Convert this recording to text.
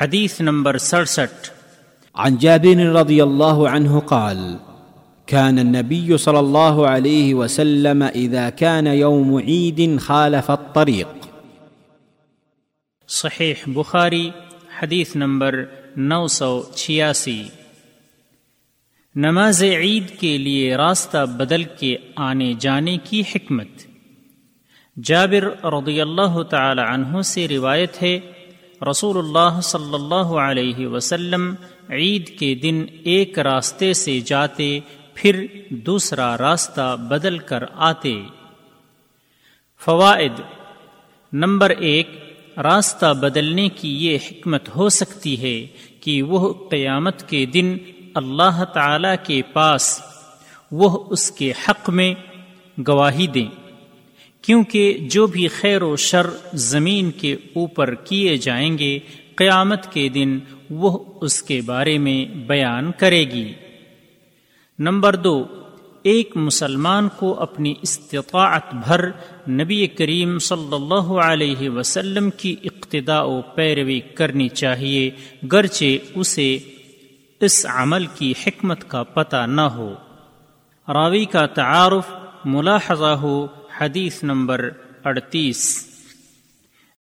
حدیث نمبر سڑسٹھ۔ عن جابر رضي الله عنه قال كان النبي صلى الله عليه وسلم إذا كان يوم عيد خالف الطريق صحیح بخاری حدیث نمبر نو سو چھیاسی۔ نماز عید کے لیے راستہ بدل کے آنے جانے کی حکمت۔ جابر رضی اللہ تعالی عنہ سے روایت ہے رسول اللہ صلی اللہ علیہ وسلم عید کے دن ایک راستے سے جاتے، پھر دوسرا راستہ بدل کر آتے۔ فوائد نمبر ایک، راستہ بدلنے کی یہ حکمت ہو سکتی ہے کہ وہ قیامت کے دن اللہ تعالی کے پاس، وہ اس کے حق میں گواہی دیں۔ کیونکہ جو بھی خیر و شر زمین کے اوپر کیے جائیں گے، قیامت کے دن وہ اس کے بارے میں بیان کرے گی۔ نمبر دو، ایک مسلمان کو اپنی استطاعت بھر نبی کریم صلی اللہ علیہ وسلم کی اقتداء و پیروی کرنی چاہیے، گرچہ اسے اس عمل کی حکمت کا پتہ نہ ہو۔ راوی کا تعارف ملاحظہ ہو حدیث نمبر اڑتیس۔